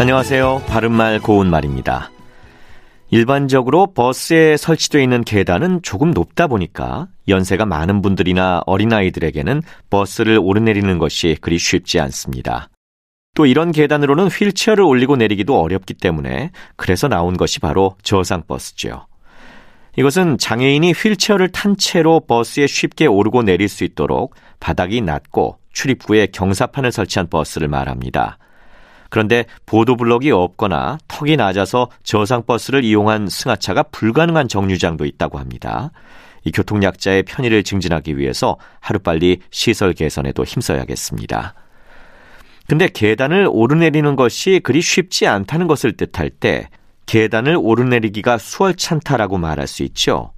안녕하세요. 바른말 고운말입니다. 일반적으로 버스에 설치되어 있는 계단은 조금 높다 보니까 연세가 많은 분들이나 어린아이들에게는 버스를 오르내리는 것이 그리 쉽지 않습니다. 또 이런 계단으로는 휠체어를 올리고 내리기도 어렵기 때문에 그래서 나온 것이 바로 저상버스죠. 이것은 장애인이 휠체어를 탄 채로 버스에 쉽게 오르고 내릴 수 있도록 바닥이 낮고 출입구에 경사판을 설치한 버스를 말합니다. 그런데 보도블록이 없거나 턱이 낮아서 저상버스를 이용한 승하차가 불가능한 정류장도 있다고 합니다. 이 교통약자의 편의를 증진하기 위해서 하루빨리 시설 개선에도 힘써야겠습니다. 근데 계단을 오르내리는 것이 그리 쉽지 않다는 것을 뜻할 때 계단을 오르내리기가 수월찬타라고 말할 수 있죠.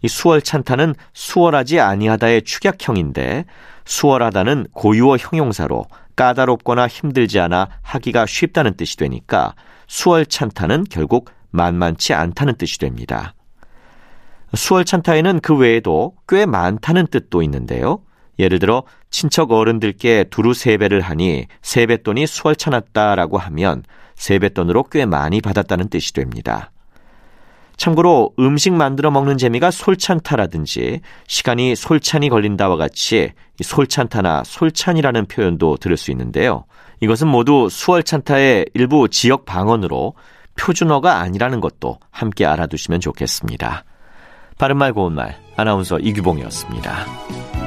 이 수월찬타는 수월하지 아니하다의 축약형인데 수월하다는 고유어 형용사로 까다롭거나 힘들지 않아 하기가 쉽다는 뜻이 되니까 수월찬타는 결국 만만치 않다는 뜻이 됩니다. 수월찬타에는 그 외에도 꽤 많다는 뜻도 있는데요. 예를 들어 친척 어른들께 두루 세배를 하니 세뱃돈이 수월찮았다라고 하면 세뱃돈으로 꽤 많이 받았다는 뜻이 됩니다. 참고로 음식 만들어 먹는 재미가 솔찬타라든지 시간이 솔찬이 걸린다와 같이 솔찬타나 솔찬이라는 표현도 들을 수 있는데요. 이것은 모두 수월찬타의 일부 지역 방언으로 표준어가 아니라는 것도 함께 알아두시면 좋겠습니다. 바른말 고운말 아나운서 이규봉이었습니다.